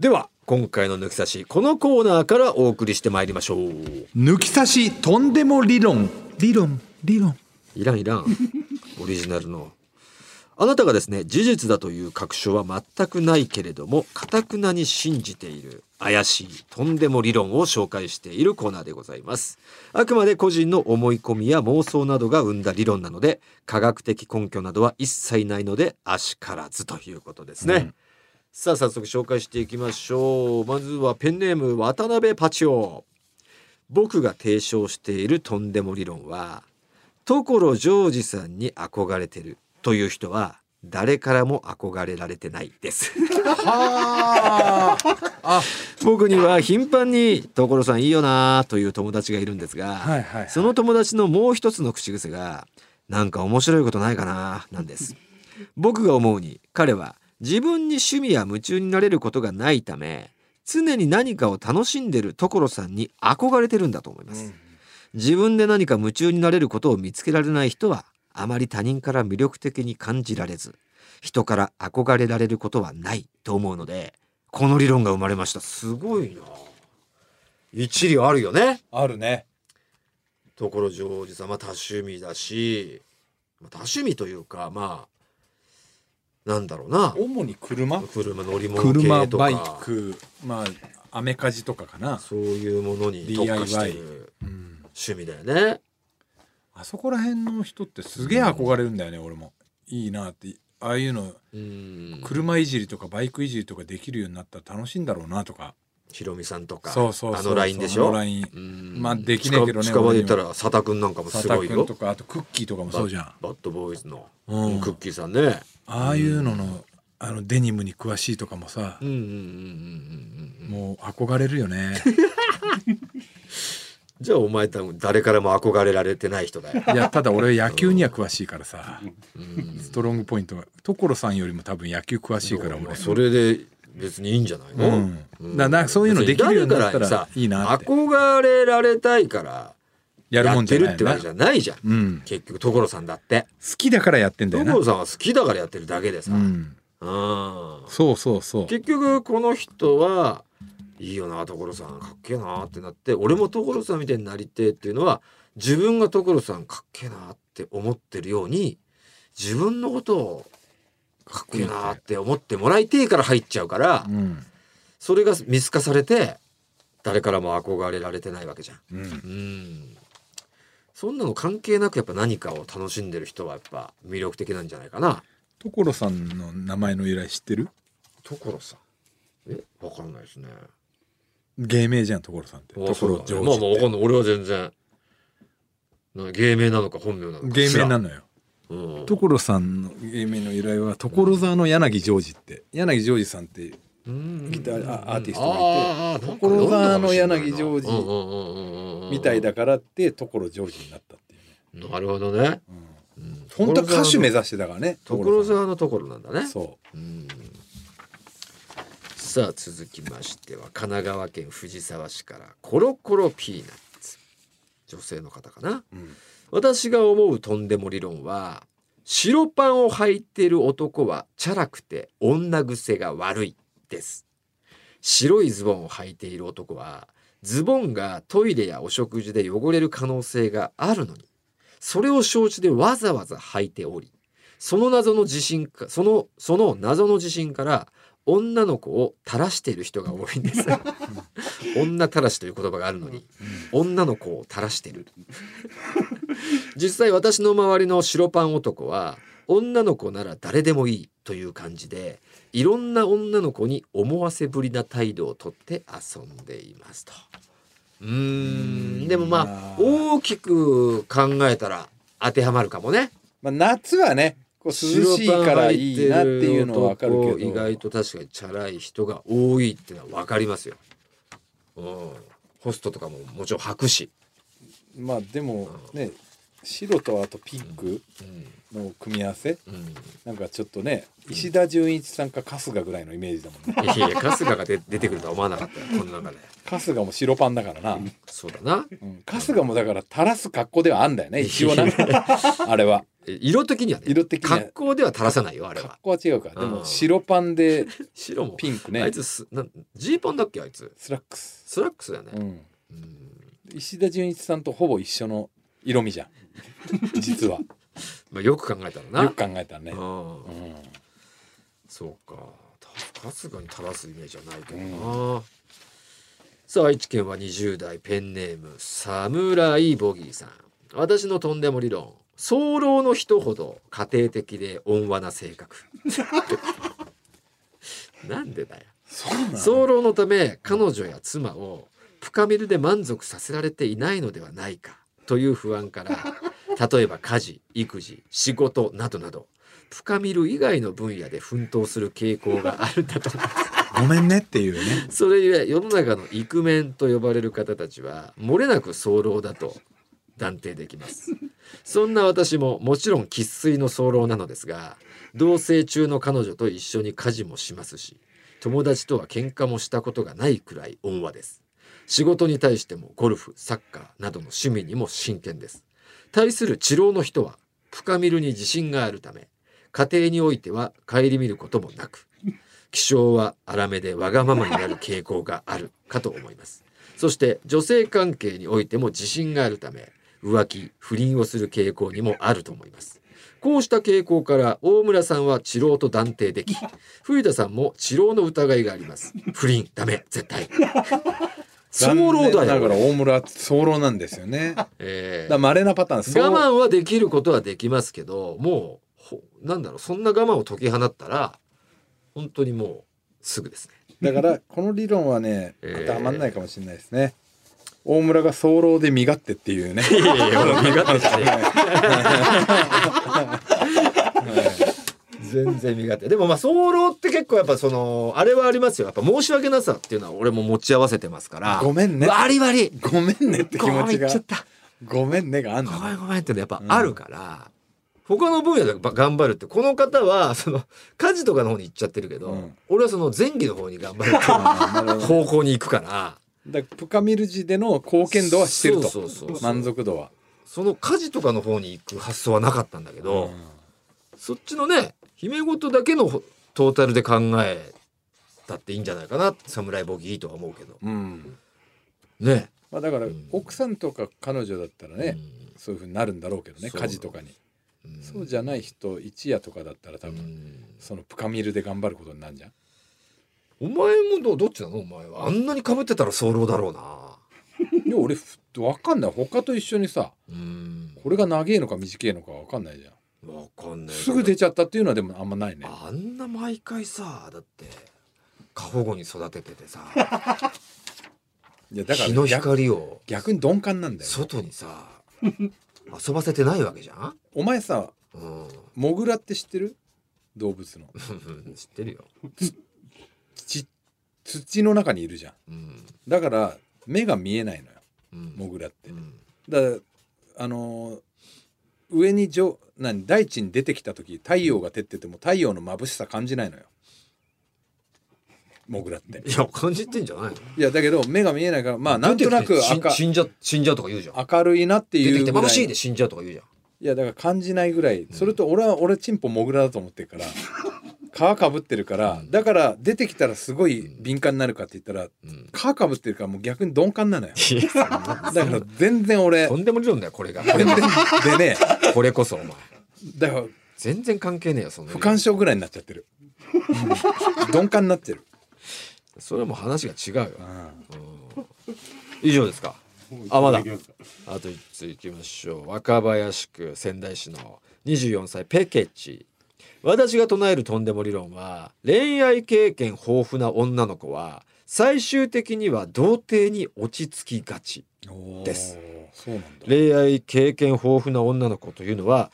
では今回の抜き差しこのコーナーからお送りしてまいりましょう。抜き差しとんでも理論。理論理論。いらんいらん。オリジナルの。あなたがですね事実だという確証は全くないけれども堅くなに信じている怪しいとんでも理論を紹介しているコーナーでございます。あくまで個人の思い込みや妄想などが生んだ理論なので科学的根拠などは一切ないのであしからずということですね、うんさあ早速紹介していきましょう。まずはペンネーム渡辺パチオ。僕が提唱しているとんでも理論は所ジョージさんに憧れてるという人は誰からも憧れられてないです。はあ。僕には頻繁に「所さんいいよな」という友達がいるんですが、はいはいはい。その友達のもう一つの口癖が「なんか面白いことないかな」なんです。僕が思うに彼は自分に趣味や夢中になれることがないため常に何かを楽しんでる所さんに憧れてるんだと思います、自分で何か夢中になれることを見つけられない人はあまり他人から魅力的に感じられず人から憧れられることはないと思うのでこの理論が生まれました。すごいな。一理あるよね。あるね。所ジョージさんは多趣味だしまあ多趣味というかまあなんだろうな。主に車？車乗り物車系とか。バイクまあアメカジとかかな、そういうものに特化してるうん、趣味だよね。あそこら辺の人ってすげえ憧れるんだよね、俺も。いいなって。ああいうの。うん。車いじりとかバイクいじりとかできるようになったら楽しいんだろうなとか。ひろみさんとか。そうそうそうあのラインでしあょのライン。うん。まあできねえけどね近近場で言ったら佐田くんなんかも佐田すごいよ。君とかあとクッキーとかもそうじゃん。バッドボーイズの、うん。クッキーさんねああいうののあのデニムに詳しいとかもさうんうんうんうんうんうんもう憧れるよね。じゃあお前多分誰からも憧れられてない人だよ、いやただ俺野球には詳しいからさ。うん。ストロングポイントが所さんよりも多分野球詳しいから俺。それで別にいいんじゃないの、うん。だからそういうのできるようになったらいいなって。憧れられたいからやるもんじゃってないってわけじゃないじゃん、うん。結局所さんだって。好きだからやってんだよな。所さんは好きだからやってるだけでさ、うん。うん。そうそうそう。結局この人はいいよな所さんかっけえなってなって俺も所さんみたいになりてえっていうのは自分が所さんかっけえなって思ってるように自分のことをかっけえなって思ってもらいてえから入っちゃうからうん。それが見透かされて誰からも憧れられてないわけじゃん。うん。うんそんなの関係なくやっぱ何かを楽しんでる人はやっぱ魅力的なんじゃないかな。所さんの名前の由来知ってる？所さん。え？わかんないですね。芸名じゃん所さんって。所ジョージまあまあわかんってない。俺は全然。な芸名なのか本名なのか。芸名なの、のようん、所さんの芸名の由来は所沢の柳ジョージって。柳ジョージさんってうんギターあアーティストがいて所沢の柳ジョージみたいだからって所ジョージになったっていうね、なるほどね、本当は歌手目指指してたからね所沢。のところなんだね。そう。ん。さあ続きましては神奈川県藤沢市からコロコロピーナッツ。女性の方かな。う、うん、私が思うとんでも理論は白パンを履いてる男はチャラくて女癖が悪いです。白いズボンを履いている男はズボンがトイレやお食事で汚れる可能性があるのにそれを承知でわざわざ履いておりその謎の自信かそのその謎の自信から女の子を垂らしている人が多いんです。女垂らしという言葉があるのに女の子を垂らしてる。実際私の周りの白パン男は女の子なら誰でもいいという感じでいろんな女の子に思わせぶりな態度をとって遊んでいますと。うーん。でもまあ大きく考えたら当てはまるかもね。まあ、夏はねこう涼しいからいいなっていうのはわかるけど。意外と確かにチャラい人が多いっていうのは分かりますよ、うん、ホストとかももちろん履くし、まあでもね白とあとピンクうん。の組み合わせうん、なんかちょっとね石田純一さんか春日ぐらいのイメージだもんねいやいや春日が出出てくるとは思わなかったよこの中で。春日も白パンだからな、そうだな。うん、春日もだから垂らす格好ではあんだよね一応な。あれは。え色的にはね色的には。格好では垂らさないよあれは。格好は違うかでうん。も白パンで白も。ピンクね。あいつすなんジーパンだっけあいつ？スラックス、スラックスだよね、うん、うん。石田純一さんとほぼ一緒の色味じゃん 実は。まあ、よく考えたらな。よく考えたらね、うん。うん。そうか。た春日に垂らすイメージはないけどな、さあ愛知県は20代ペンネームサムライボギーさん。私のとんでも理論。早漏の人ほど家庭的で温和な性格。なんでだよ。早漏のため彼女や妻を深みるで満足させられていないのではないかという不安から例えば家事育児仕事などなど深みる以外の分野で奮闘する傾向があるんだと。思いますごめんねっていうね。それゆえ世の中のイクメンと呼ばれる方たちは漏れなく早漏だと断定できます。そんな私ももちろん生粋の早漏なのですが同棲中の彼女と一緒に家事もしますし友達とは喧嘩もしたことがないくらい温和です。仕事に対してもゴルフサッカーなどの趣味にも真剣です対する治療の人は深みるに自信があるため家庭においては顧みることもなく気性は荒めでわがままになる傾向があるかと思います。そして女性関係においても自信があるため浮気不倫をする傾向にもあると思います。こうした傾向から大村さんは治療と断定でき冬田さんも治療の疑いがあります。不倫ダメ絶対。早漏だよだから大村は早漏なんですよね。えーら稀なパターン。我慢はできることはできますけどもうほなんだろうそんな我慢を解き放ったら本当にもうすぐですね。だからこの理論はね えー当てはまんないかもしれないですね、大村が早漏で身勝手っていうね。いやいやいや俺身勝手じゃねえ 全然身勝手。でもまあ早漏って結構やっぱそのあれはありますよ。やっぱ申し訳なさっていうのは俺も持ち合わせてますから。ごめんね。バリバリごめんねって気持ちが。言っちゃった。ごめんねがあんごめのんごめんってのやっぱあるから、他の分野でば頑張るってこの方はその家事とかの方に行っちゃってるけど、うん。俺はその前儀の方に頑張るっていう 方向に行くから。だからプカミルジでの貢献度はしてると。満足度は、その家事とかの方に行く発想はなかったんだけど、うんそっちのね姫事だけのトータルで考えたっていいんじゃないかな。侍ボギーとは思うけど。うん。ね。まあ、だからうん。奥さんとか彼女だったらね、うん。そういうふうになるんだろうけどね家事とかに、うん。そうじゃない人一夜とかだったら多う分、ん。そのプカミルで頑張ることになるじゃん？お前もどどっちなの？お前は。あんなに被ってたら早漏だろうな。いや俺ふ分かんない。他と一緒にさうん。これが長えのか短えのか分かんないじゃんわかんない。すぐ出ちゃったっていうのはでもあんまないね。あんな毎回さだって過保護に育てててさ いやだから日の逆光を逆に鈍感なんだよ外にさ遊ばせてないわけじゃん、お前さうん、モグラって知ってる？動物の。知ってるよ、土土の中にいるじゃん。うん。だから目が見えないのよ。うん。モグラって。うん。だからあのー上に上何大地に出てきた時太陽が照ってても太陽の眩しさ感じないのよ。モグラって。いや感じてんじゃないの？いやだけど目が見えないからまあなんとなく赤死んじゃ死んじゃうとか言うじゃん。明るいなって出てきて眩しいで死んじゃうとか言うじゃん。いやだから感じないぐらい。それと俺は俺チンポモグラだと思ってるから皮かぶってるからだから出てきたらすごい敏感になるかって言ったらうん。皮かぶってるからもう逆に鈍感なのよ。だから全然俺とんでも理論だよこれが。全然でねこれこそお前。だから全然関係ねえよそんな不干渉ぐらいになっちゃってる、う ん鈍感になってる、それはもう話が違うよ。うん。以上ですか？あまだ。あと1ついきましょう。若林区仙台市の24歳ペケチ。私が唱えるとんでも理論は恋愛経験豊富な女の子は最終的には童貞に落ち着きがちです恋愛経験豊富な女の子というのは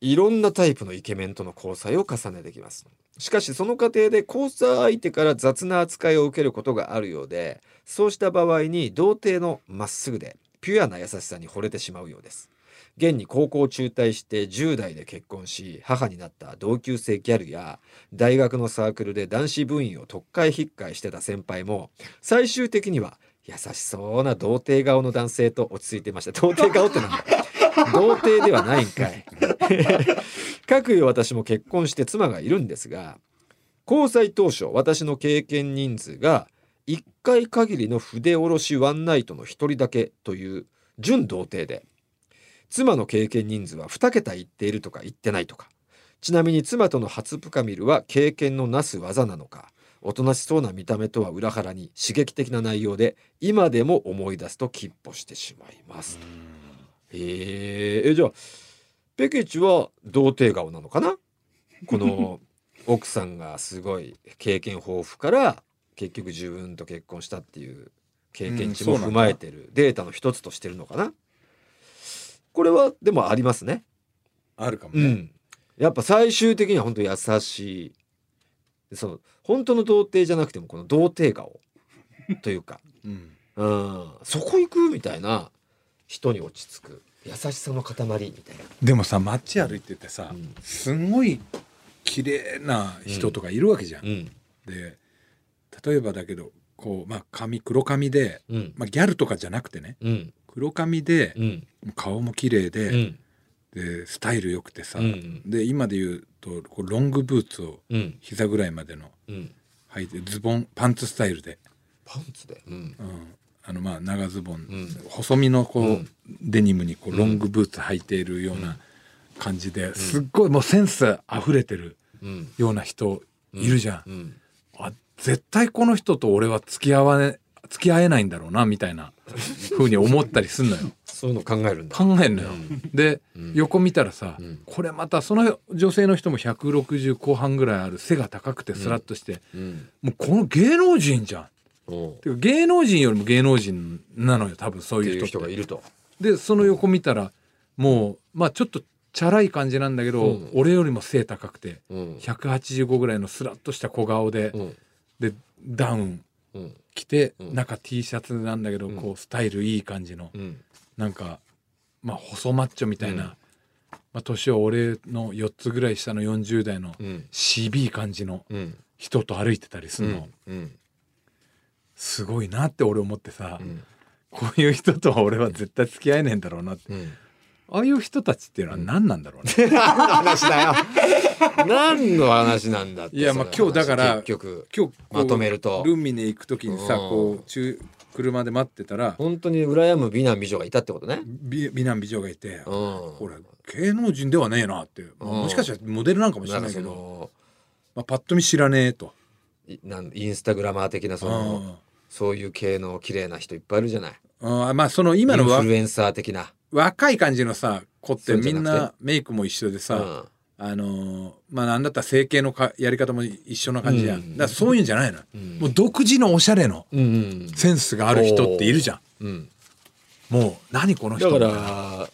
いろんなタイプのイケメンとの交際を重ねてきます。しかしその過程で交際相手から雑な扱いを受けることがあるようでそうした場合に童貞のまっすぐでピュアな優しさに惚れてしまうようです。現に高校中退して10代で結婚し母になった同級生ギャルや大学のサークルで男子部員を特会引っかえしてた先輩も最終的には優しそうな童貞顔の男性と落ち着いてました。童貞顔ってなんだ？童貞ではないんかい。かくいう私も結婚して妻がいるんですが交際当初私の経験人数が1回限りの筆下ろしワンナイトの1人だけという準童貞で妻の経験人数は2桁言っているとか言ってないとか。ちなみに妻との初深見るは経験のなす技なのか。おとなしそうな見た目とは裏腹に刺激的な内容で今でも思い出すときっぽしてしまいます。へえじゃあペケチは童貞顔なのかな？この 奥さんがすごい経験豊富から結局自分と結婚したっていう経験値も踏まえてるデータの一つとしてるのかな？これはでもありますね。あるかもね、うん、やっぱ最終的には本当優しいその本当の童貞じゃなくてもこの童貞顔というか、うん。うん、そこ行くみたいな人に落ち着く。優しさの塊みたいな。でもさ街歩いててさ、うん。すんごい綺麗な人とかいるわけじゃん。うん。で例えばだけどこうまあ髪黒髪で、うん。まあ、ギャルとかじゃなくてね。うん。黒髪でうん。顔も綺麗で,、うんでスタイル良くてさ、うんで今で言うとこうロングブーツをうん。膝ぐらいまでのうん。履いてズボンパンツスタイルで、パンツで、うん。うん、あのまあ長ズボン、ん。細身のこう、うん。デニムにこうロングブーツ履いているような感じで、すっごいもうセンス溢れてるうん。ような人いるじゃん。うん。あ絶対この人と俺は付き合わね付き合えないんだろうなみたいな風に思ったりすんのよ。そういうの考えるんだ。考えんのよ。で、うん。横見たらさ、うん。これまたその女性の人も160後半ぐらいある背が高くてスラッとして、うん。もうこの芸能人じゃん。てか芸能人よりも芸能人なのよ多分そういう人がいると。でその横見たらもうまあちょっとチャラい感じなんだけど、うん。俺よりも背高くてうん。185ぐらいのスラッとした小顔で、うん。でダウンうん。着て、うん。中 T シャツなんだけど、うん。こうスタイルいい感じの、うんなんかまあ細マッチョみたいな、うん。まあ、年は俺の4つぐらい下の40代のうん。渋い感じのうん。人と歩いてたりすうるの、すごいなって俺思ってさ、うん。こういう人とは俺は絶対付き合えねえんだろうなって。うん。ああいう人たちっていうのは何なんだろうね。何の話だよ。何の話なんだって。いやまあ今日だから結局今日まとめると。ルミネ行く時にさうん。こう中車で待ってたら本当に羨む美男美女がいたってことね。美美男美女がいて、うん。これ芸能人ではねえなって、まあうんもしかしたらモデルなんかもしれないけど、のまあ、パッと見知らねえと。いなんインスタグラマー的なそのそういう系の綺麗な人いっぱいいるじゃない。うんうんまあその今のわインフルエンサー的な。若い感じのさ子って？みんなメイクも一緒でさ、うんあのーまあなんだったら整形のかやり方も一緒な感じじゃん、うん。だからそういうんじゃないの、うん。もう独自のおしゃれのセンスがある人っているじゃん。うん。もう何この人だから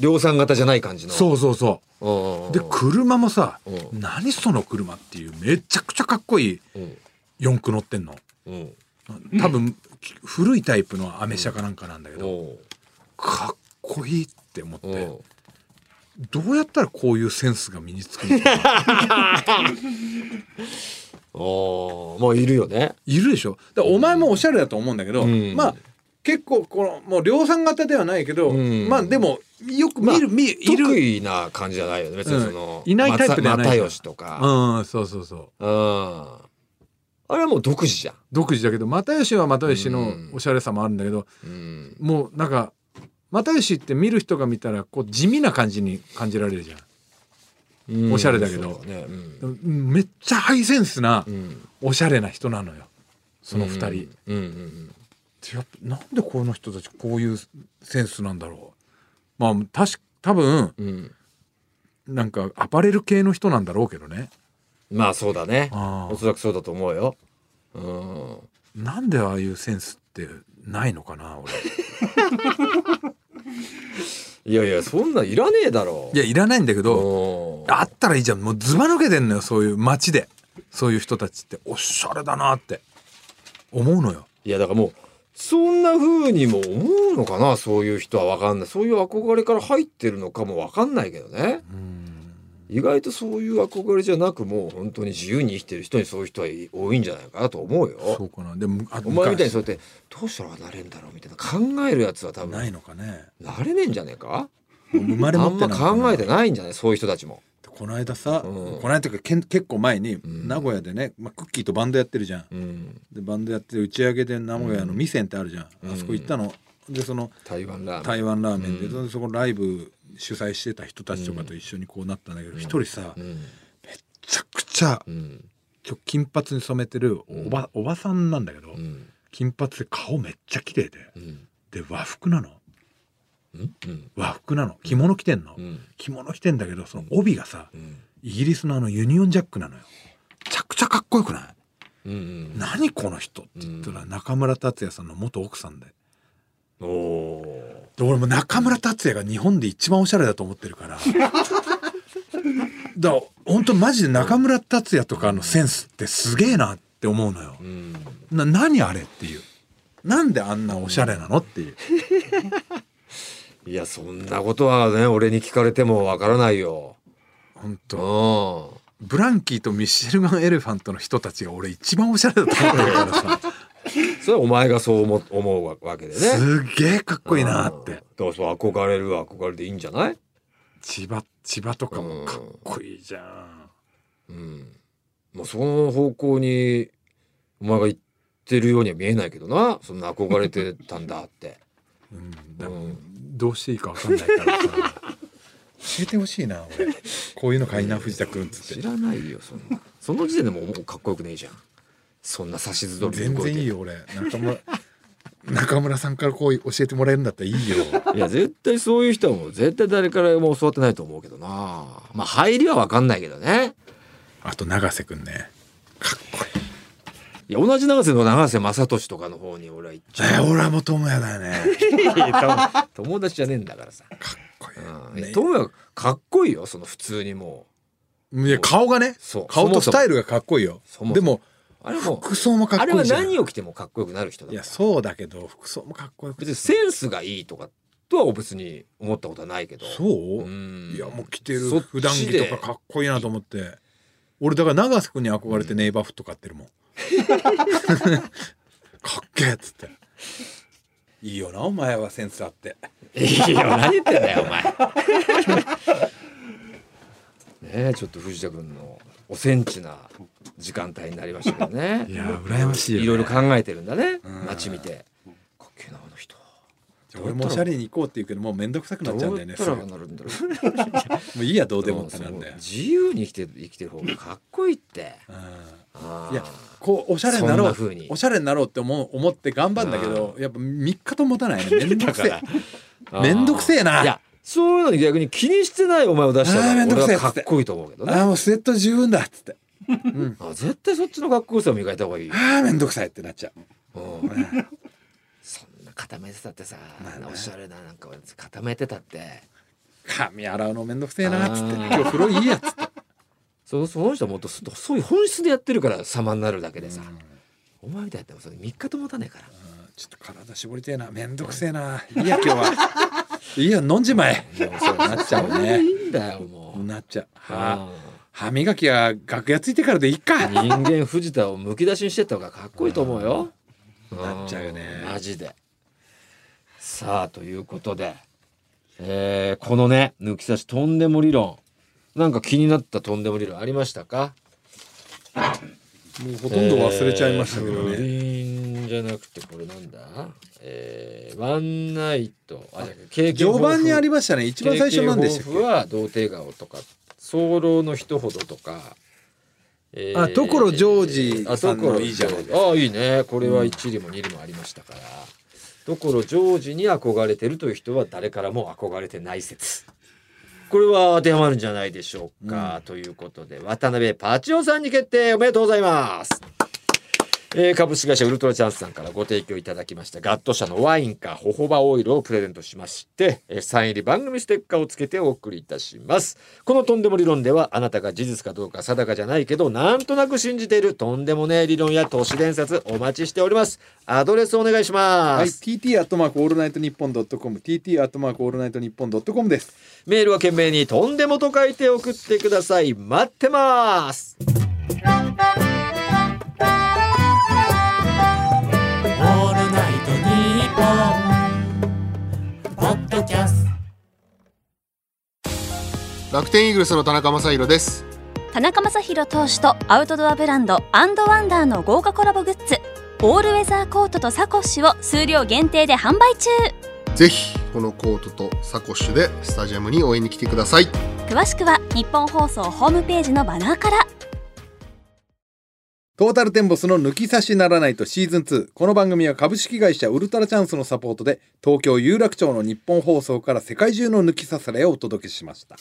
量産型じゃない感じの。そうそうそう。うん。で車もさ、うん。何その車っていうめちゃくちゃかっこいいうん。四駆乗ってんの。うん。多分、古いタイプのアメ車かなんかなんだけど、かっこいいって思って、どうやったらこういうセンスが身につくのかなおうまあいるよね。いるでしょだお前もおしゃれだと思うんだけど、うんまあ結構このもう量産型ではないけど、うんまあでもよく見る、見いる得意な感じじゃないよね。別にその、うんいないタイプではない又吉とか。うんそうそうそううん。あれはもう独自じゃん。独自だけど又吉は又吉のうんおしゃれさもあるんだけど、うん。もうなんか又吉って見る人が見たらこう地味な感じに感じられるじゃん。おしゃれだけどね。うんめっちゃハイセンスなうん。おしゃれな人なのよその二人、うんうんうんやっぱなんでこの人たちこういうセンスなんだろうまあ確か多分うん。なんかアパレル系の人なんだろうけどねまあそうだね。おそらくそうだと思うよ。うん。なんでああいうセンスってないのかな俺。いやいや、そんなんいらねえだろ。いやいらないんだけどおあったらいいじゃん。もうずば抜けてんのよそういう街で。そういう人たちって。おしゃれだなって。思うのよ。いやだからもうそんな風にも思うのかなそういう人は分かんない。そういう憧れから入ってるのかも分かんないけどね意外とそういう憧れじゃなくもう本当に自由に生きてる人にそういう人は多いんじゃないかなと思うよ。そうかな。でもあお前みたいに昔そうやってどうしたらなれんだろうみたいな考えるやつは多分ないのかね。なれねえんじゃねえか？生まれ持あんってなま考えてないんじゃないそういう人たちも。この間さ、うん。この間というかけん結構前にん。名古屋でね、まあ、クッキーとバンドやってるじゃん、うん、でバンドやって打ち上げで名古屋の味仙ってあるじゃん、うん。あそこ行ったの。でその台湾ラーメン。台湾ラーメンで、そこライブ主催してた人たちとかと一緒にこうなったんだけど一、人さ、めうん。ちゃくちゃ金髪に染めてるおば,、おばさんなんだけど、うん。金髪で顔めっちゃ綺麗でうん。で和服なの。和服なの。着物着てんの、うん。着物着てんだけどその帯がさうん。イギリスのあのユニオンジャックなのよ。めちゃくちゃかっこよくない？うんうん。何この人って言ったら中村達也さんの元奥さんで。お俺も中村達也が日本で一番おしゃれだと思ってるから。だから本当マジで中村達也とかのセンスってすげえなって思うのよ。ーうん。な何あれっていう。なんであんなおしゃれなのっていう。いやそんなことはね俺に聞かれてもわからないよ。本う当ん。ブランキーとミシェルガン・エレファントの人たちが俺一番おしゃれだと思ってるからさそれはお前がそう思思うわけでね。すげえかっこいいなっうん。てだからそう憧れるは憧れでいいんじゃない？千葉千葉とかもかっこいいじゃん。うん。まあその方向にお前が言ってるようには見えないけどな。そんな憧れてたんだって。うん。だうんどうしていいかわかんないからさ。教えてほしいな俺。こういうのかいな藤田君っつって。知らないよそんな。その時点でもうもうかっこよくねえじゃん。そんな指図通り全然いいよ俺。中村 中村さんからこう教えてもらえるんだったらいいよ。いや絶対そういう人はもう絶対誰からも教わってないと思うけどな。まあ入りは分かんないけどね。あと永瀬君ね。かっこいい。いや同じ永瀬の永瀬正敏とかの方に俺は行っちえゃう。俺はもう友也だよね。友達じゃねえんだからさ、かっこうん、いい、ね、友也かっこいいよその普通にもいや顔がね。そう。顔とスタイルルがかっこいいよ。そもそも。でもあれも服装もかっあれはいこいじゃん。何を着てもかっこよくなる人だいやそうだけど服装もかっこよく別にセンスがいいとかとは別に思ったことはないけど。そう、うん。いやもう着てる普段着とかかっこいいなと思って。俺だから永瀬君に憧れてネイバーフット買ってるもん。かっけえっつって。いいよなお前はセンスあって。いいよ何言ってんだよお前。ねえちょっと藤田君のおセンチな時間帯になりましたけどね。いや羨ましいよ、ね、いろいろ考えてるんだね。うん。街見て。かっけえなあの人俺もおしゃれに行こうって言うけどもう面倒くさくなっちゃうんだよねどうなるんだろう。もういいやどうでもってなんだよ。自由に生きて生きてる方がかっこいいって。いやこうおしゃれになろうおしゃれになろうって思う思って頑張るんだけどやっぱ3日と持たないね。めんどくせえ。あー。めんどくせえな。いやそういうのに逆に気にしてないお前を出したら俺はかっこいいと思うけどね。ああもうスウェット十分だっつって、うん、あ絶対そっちのかっこよさを磨いた方がいい。よ、ああめんどくさいってなっちゃう。うん。そんな固めてたってさ、まあね。おしゃれななんか固めてたって。髪洗うのめんどくせえなっつって。今日風呂いいやっつって、そその人はもっとすそういう本質でやってるから様になるだけでさ、お前みたいやったらそれ3日と持たねえから。ちょっと体絞りてえな。めんどくせえな。いいや今日は。いいや飲んじまえ。もうそうなっちゃうね。いいんだよもう。なっちゃう。はあ歯磨きは楽屋ついてからでいいか。ー人間藤田をむき出しにしてった方がかっこいいと思うよ。なっちゃうよね。んマジで。さあということで、えーこのね抜き差しとんでも理論。なんか気になったとんでも理論ありましたか？もうほとんど忘れちゃいましたけどえーじゃなくてこれなんだ？えーワンナイト。あじゃあ経験序盤にありまましたね。一番最初なんでしたっけ？は童貞顔とか早漏の一ほどとか、えあ所ジョージあさんの所いいじゃないですか。あいいね。これは1里も2里もありましたから、所ジョージに憧れてるという人は誰からも憧れてない説。これは当てはまるんじゃないでしょうか、ということで渡辺パチオさんに決定。おめでとうございますえー株式会社ウルトラチャンスさんからご提供いただきましたガット社のワインかホホバオイルをプレゼントしまして、えーサイン入り番組ステッカーをつけてお送りいたします。このとんでも理論ではあなたが事実かどうか定かじゃないけどなんとなく信じているとんでもねえ理論や都市伝説お待ちしております。アドレスお願いしまはい、す、TT アットマークオールナイトニッポンドットコム TT アットマークオールナイトニッポンドットコムです。メールは懸命にとんでもと書いて送ってください。待ってます楽天イーグルスの田中将大です。田中将大投手とアウトドアブランドアンドワンダーの豪華コラボグッズオールウェザーコートとサコッシュを数量限定で販売中。ぜひこのコートとサコッシュでスタジアムに応援に来てください。詳しくは日本放送ホームページのバナーから。トータルテンボスの抜き差しならないとシーズン2この番組は株式会社ウルトラチャンスのサポートで東京有楽町の日本放送から世界中の抜き差されをお届けしました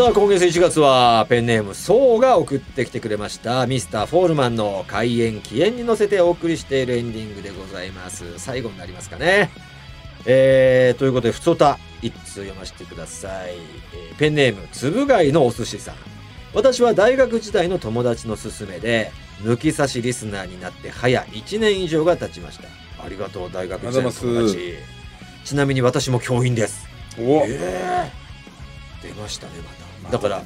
さあ今月1月はペンネームソウが送ってきてくれました。ミスターフォールマンの開演起演に乗せてお送りしているエンディングでございます。最後になりますかね。えー、ということでふつおた一通読ませてください、えーペンネームつぶ貝のお寿司さん。私は大学時代の友達の勧めで抜き差しリスナーになって早1年以上が経ちました。ありがとう大学時代の友達。ちなみに私も教員です。お。えー、出ましたねまただから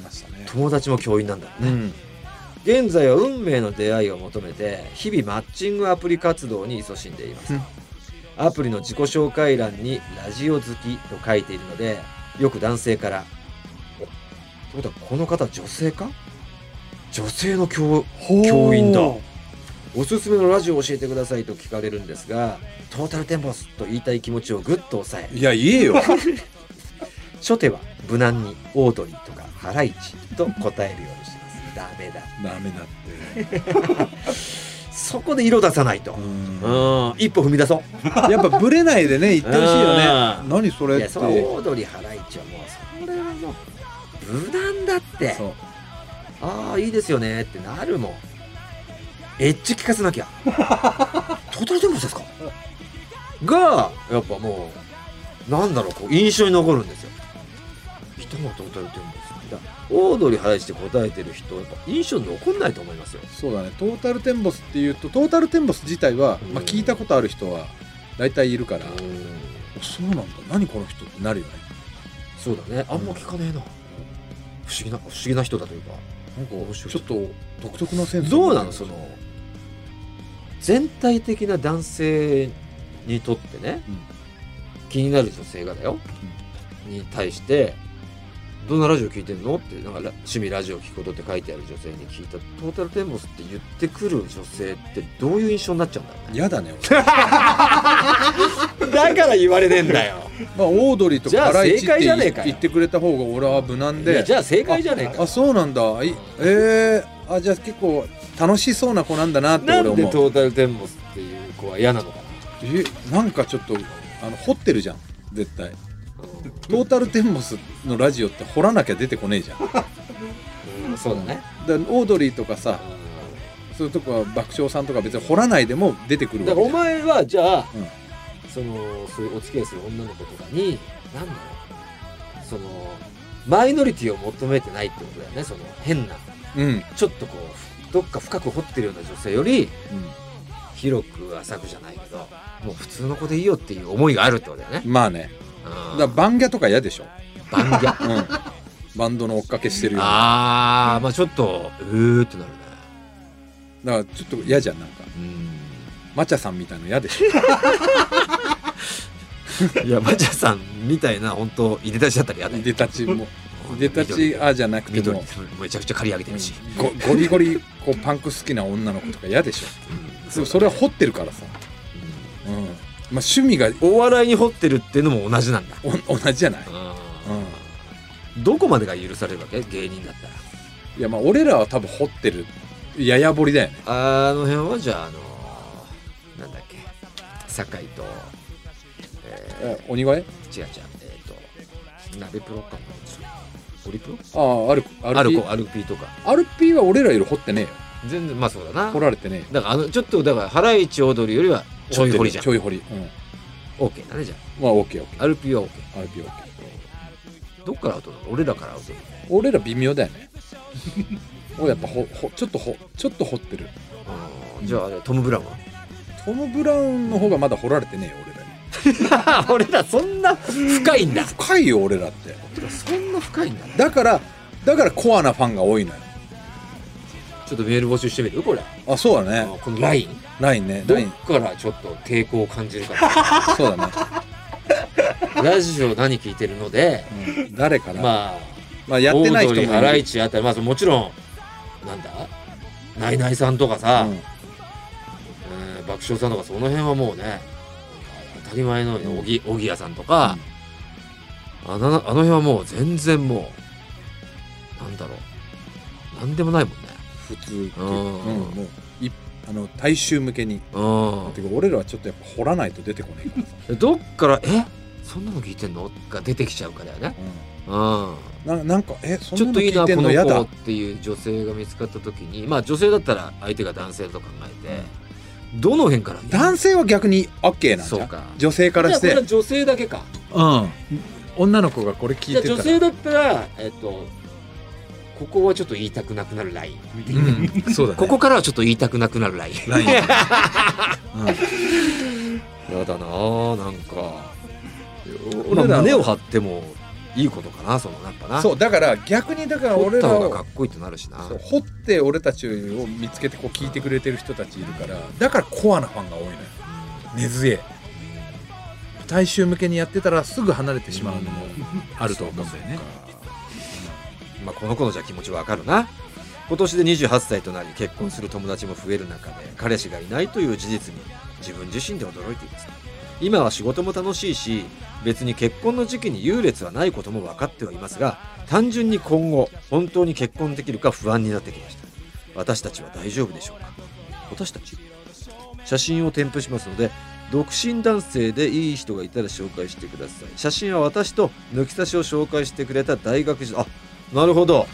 友達も教員なんだね、うん。現在は運命の出会いを求めて日々マッチングアプリ活動に勤しんでいます。うん。アプリの自己紹介欄にラジオ好きと書いているのでよく男性から「おってことはこの方女性か？女性の教教員だ。おすすめのラジオを教えてくださいと聞かれるんですがトータルテンボスと言いたい気持ちをぐっと抑えいや言えよ初手は無難にオードリーとかハライチと答えるようにしてますダメだダメだって そこで色出さないとう。んうん、一歩踏み出そう。やっぱブレないでね言ってほしいよねうん何それっていや、そのオードリーハライチはもう、それはもう、無難だって。そうああ、いいですよねってなるもん。エッジ聞かせなきゃ。トータルテンボスですか？が、やっぱもう、なんだろう、こう、印象に残るんですよ。人がトータルテンボス。だオードリーハライチって答えてる人、やっぱ印象に残んないと思いますよ。そうだね。トータルテンボスっていうとトータルテンボス自体は、うん。まあ、聞いたことある人は大体いるから、うん。そうなんだ。何この人ってなるよね。そうだね。あんま聞かねえな。不思議な、不思議な人だというか。なんか面白いちょっと独特なセンス。どうなのその全体的な男性にとってね、うん。気になる女性がだよ、に対して「どんなラジオ聞いてんの?」ってなんかラ趣味ラジオ聞くことって書いてある女性に聞いた「トータルテンボス」って言ってくる女性ってどういう印象になっちゃうんだろうね。嫌だねだから言われねえんだよ。まあオードリーとかハライチって正解じゃねえかよ。言ってくれた方が俺は無難いやでじゃあ正解じゃねえかあそうなんだ。いえー、あじゃあ結構楽しそうな子なんだなってなんで俺思うトータルテンボスっていう子は嫌なのかえなんかちょっとあの掘ってるじゃん。絶対。な、トータルテンボスのラジオって掘らなきゃ出てこねえじゃん。だ かうんそうだね、らオードリーとかさうそういうとこは爆笑さんとか別に掘らないでも出てくるんだからわけじゃん。お前はじゃあ、うん。そのそういうお付き合いする女の子とかに何だろうそのマイノリティを求めてないってことだよねその変なうん、ちょっとこうどっか深く掘ってるような女性よりうん。広く浅くじゃないけどもう普通の子でいいよっていう思いがあるってことだよね。まあね。うんだバンギャとか嫌でしょ、バンギャ？うん、バンドの追っかけしてるような。あーまあちょっとうーってなるね。だからちょっと嫌じゃんなんか。うん。マチャさんみたいの嫌でしょ。いやマチャさんみたいな本当いでたちだったら嫌だよ。いでたちも。いでたちあじゃなくて緑。もめちゃくちゃ刈り上げてるし、ゴゴリゴリこうパンク好きな女の子とか嫌でしょ。うん。でもそれは掘ってるからさ、うんまあ、趣味がお笑いに掘ってるっていうのも同じなんだ、お同じじゃない、うん、どこまでが許されるわけ？芸人だったら。いやまあ俺らは多分掘ってるやや掘りだよね。あの辺はじゃああのなんだっけ？酒井とええ鬼越？ー、違う違う。えっ、と鍋プロかなオリプロ？ああアルアルコアルピーとか。アルピーは俺らより掘ってねえよ。全然まあそうだな。掘られてねえよ。だからあのちょっとだからハライチ踊りよりはちょい掘りじゃん。ちょい掘りうん。OK だねじゃまあオッケーオッケあアルピーは OK ーアルピーオッケーどっからアウトなの？俺らからアウト俺ら微妙だよね。俺やっぱほほちょっとほちょっと掘ってる。あーじゃあトム・ブラウンは？トム・ブラウンの方がまだ掘られてねえよ俺らに。俺らそんな深いんだ。深いよ俺らって。そんな深いんだ。だからだからコアなファンが多いのよちょっとメール募集してみる？これ。あそうだね。このライン？ラインね。どっラインからちょっと抵抗を感じるか。そうだね。ラジオ何聞いてるのでうん。誰から、ままああ、やってない人もハライチあたりまあもちろんなんだ？ナイナイさんとかさ、うん。うん爆笑さんとかその辺はもうね当たり前のようにおぎおぎやさんとか、あのあの辺はもう全然もうなんだろう。なんでもないもんね普通っていう、うんうん。もういあの大衆向けに。うん。てか俺らはちょっとやっぱ掘らないと出てこないからさ、どっからえ？そんなの聞いてんの？が出てきちゃうからだよね、うん、うん、ななんかえそんちょっといいなの聞いてんの？やだ。っていう女性が見つかった時にまあ女性だったら相手が男性と考えて、どの辺から？男性は逆に OK なんじゃん？そうか。女性からして。じゃあこれは女性だけか。うん。女の子がこれ聞いてたら。女性だったらえっとここはちょっと言いたくなくなるライン、うん、そうだね。ここからはちょっと言いたくなくなるライン。ライン、やだなあなんか。俺ら胸を張ってもいいことかなそのやっぱう、な。んそうだから逆にだから俺らをかっこいいとなるしな。掘って俺たちを見つけてこう聞いてくれてる人たちいるからだからコアなファンが多いのよ。根強い。大衆向けにやってたらすぐ離れてしまうのもあると思う。んだよねまあこの子のじゃ気持ちわかるな。今年で28歳となり結婚する友達も増える中で彼氏がいないという事実に自分自身で驚いています。今は仕事も楽しいし別に結婚の時期に優劣はないことも分かってはいますが単純に今後本当に結婚できるか不安になってきました。私たちは大丈夫でしょうか？私たち？写真を添付しますので独身男性でいい人がいたら紹介してください。写真は私と抜き差しを紹介してくれた大学時代あなるほど、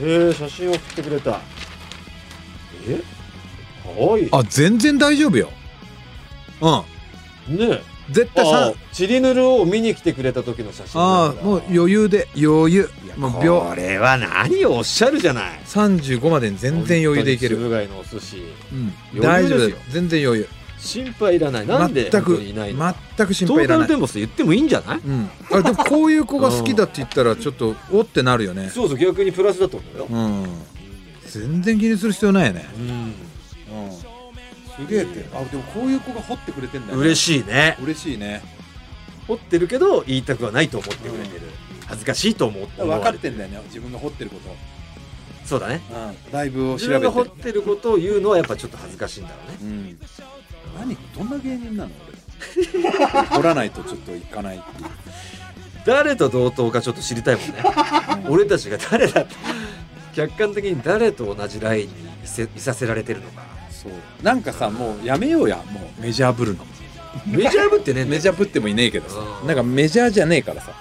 へえ写真を送ってくれた。え？かわい。いあ全然大丈夫よ。うん。ね絶対さあチリヌルを見に来てくれた時の写真ああもう余裕で余裕。もう秒。これは何をおっしゃる。じゃない35までに全然余裕でいける、本当につぶ貝のお寿司。うん、大丈夫。だよ。全然余裕心配いらない。なんで全くいないの？全く心トー配いらない。タルテンボス言ってもいいんじゃない？うん、あでもこういう子が好きだって言ったらちょっとおってなるよね。そうそう逆にプラスだと思うよ。うん。全然気にする必要ないよね。うん。うん。すげえって。あでもこういう子が掘ってくれてんだよ、嬉しいね。嬉しいね。掘ってるけど言いたくはないと思ってくれてる。恥ずかしいと思って分かってんだよね。自分が掘ってること。そうだね。うん。ライブを自調べて。分が掘ってることを言うのはやっぱちょっと恥ずかしいんだろうね。うん何どんな芸人なの？俺。掘らないとちょっといかない。っていう誰と同等かちょっと知りたいもんね。俺たちが誰だ。って客観的に誰と同じラインにいせいさせられてるのか。そう。なんかさもうやめようや。もうメジャーぶるの。メジャー部ってねメジャーぶってもいねえけどさ。うん。なんかメジャーじゃねえからさ。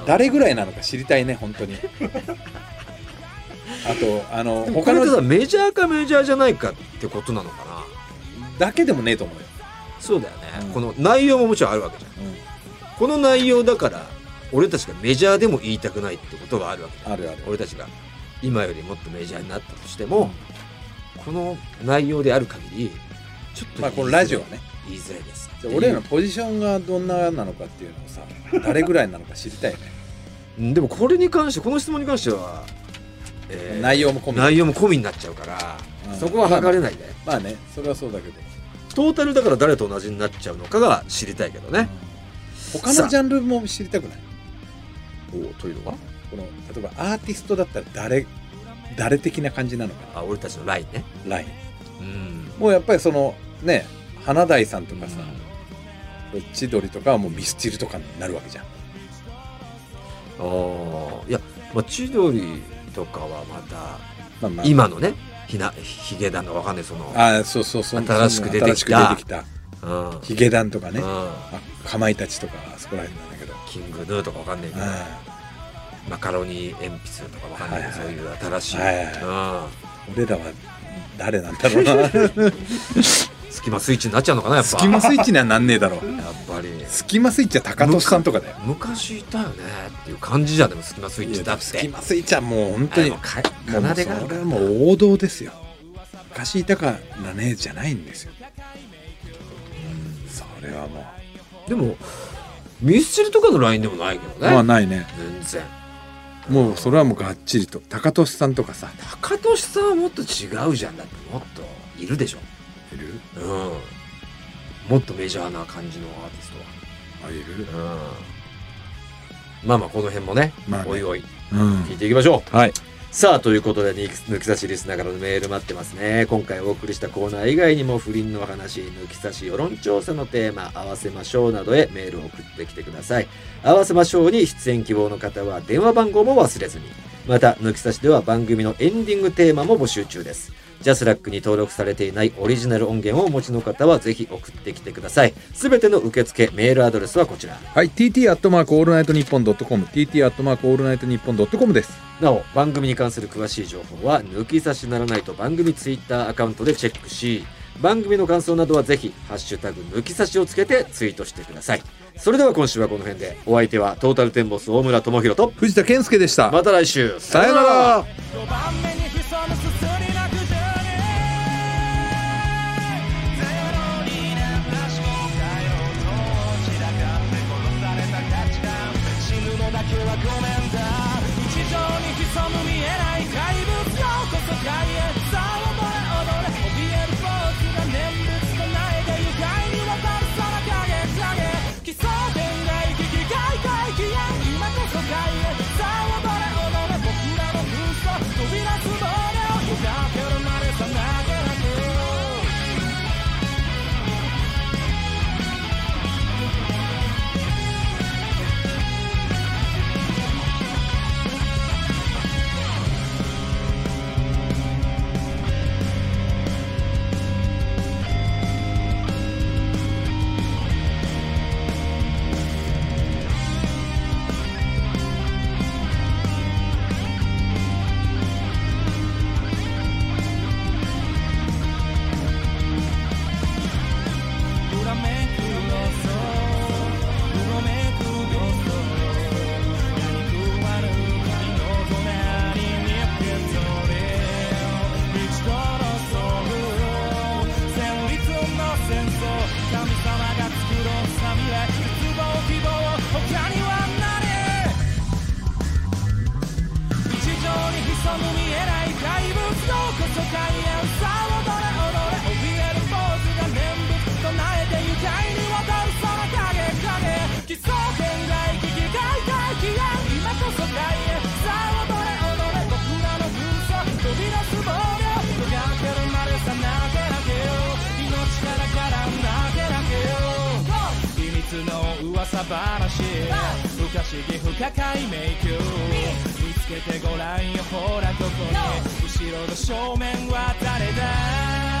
うん。誰ぐらいなのか知りたいね本当に。あとあの他のメジャーかメジャーじゃないかってことなのかなだけでもねえと思うよ、そうだよね、うん。この内容ももちろんあるわけじゃん。この内容だから俺たちがメジャーでも言いたくないってことがあるわけだあるある。俺たちが。今よりもっとメジャーになったとしても、この内容である限りちょっとまあこのラジオはね。言いづらいですじゃあ俺らのポジションがどんななのかっていうのをさ 誰ぐらいなのか知りたいよね。うんでもこれに関してこの質問に関しては、えー内容も込み内容も込みになっちゃうから、うん。そこは測れないね、まあねそれはそうだけど、トータルだから誰と同じになっちゃうのかが知りたいけどね、他のジャンルも知りたくない。おというのは？この例えばアーティストだったら誰誰的な感じなのかあ俺たちのラインね。なライン。うん。もうやっぱりそのね花大さんとかさ、千鳥とかはもうミスチルとかになるわけじゃん。ああいや、まあ、千鳥とかはまたまあまあ。今のねひなヒゲダンのわかんないその。あそうそうそう。新しく出てきた。きた。うん。ヒゲダンとかね、うん。あかまいたちとかあそこら辺なんだけど。キングヌーとかわかんないけど。あマカロニ鉛筆とかわかんないけど、そういう新しい、はいはい。うん。俺らは誰なんだろうな スキマスイッチになっちゃうのかなやっぱ。スキマスイッチにはなんねえだろう。やっぱり。スキマスイッチは高俊さんとかだよ。昔いたよねっていう感じじゃんでもスキマスイッチだって。スキマスイッチはもう本当にか奏でがそれはもう王道ですよ。昔いたからねじゃないんですよ。それはもでもミスチルとかのラインでもないけどう、ね、まあないね。全然。もうそれはもうがっちりと。高俊さんとかさ。高俊さんはもっと違うじゃん。だってもっといるでしょいる？うん。もっとメジャーな感じのアーティストは。あいる？うん。まあまあこの辺もね,、まあね。おいおいうん。聞いていきましょう。はい。さあということで抜き抜き差しリスナーからのメール待ってますね。今回お送りしたコーナー以外にも不倫の話抜き差し世論調査のテーマ合わせましょうなどへメールを送ってきてください。合わせましょうに出演希望の方は電話番号も忘れずに。また抜き差しでは番組のエンディングテーマも募集中ですジャスラックに登録されていないオリジナル音源をお持ちの方はぜひ送ってきてください。すべての受付メールアドレスはこちら。はい TT アットマークオールナイトニッポンドットコム TT アットマークオールナイトニッポンドットコムです。なお番組に関する詳しい情報は抜き差しならナイト番組ツイッターアカウントでチェックし番組の感想などはぜひ「ハッシュタグ抜き差し」をつけてツイートしてください。それでは今週はこの辺で。お相手はトータルテンボス大村朋宏と藤田憲右でした。また来週。さよならはごめんだ。日常に潜む話不可思議不可解迷宮。見つけてごらんよ。ほらここに後ろの正面は誰だ？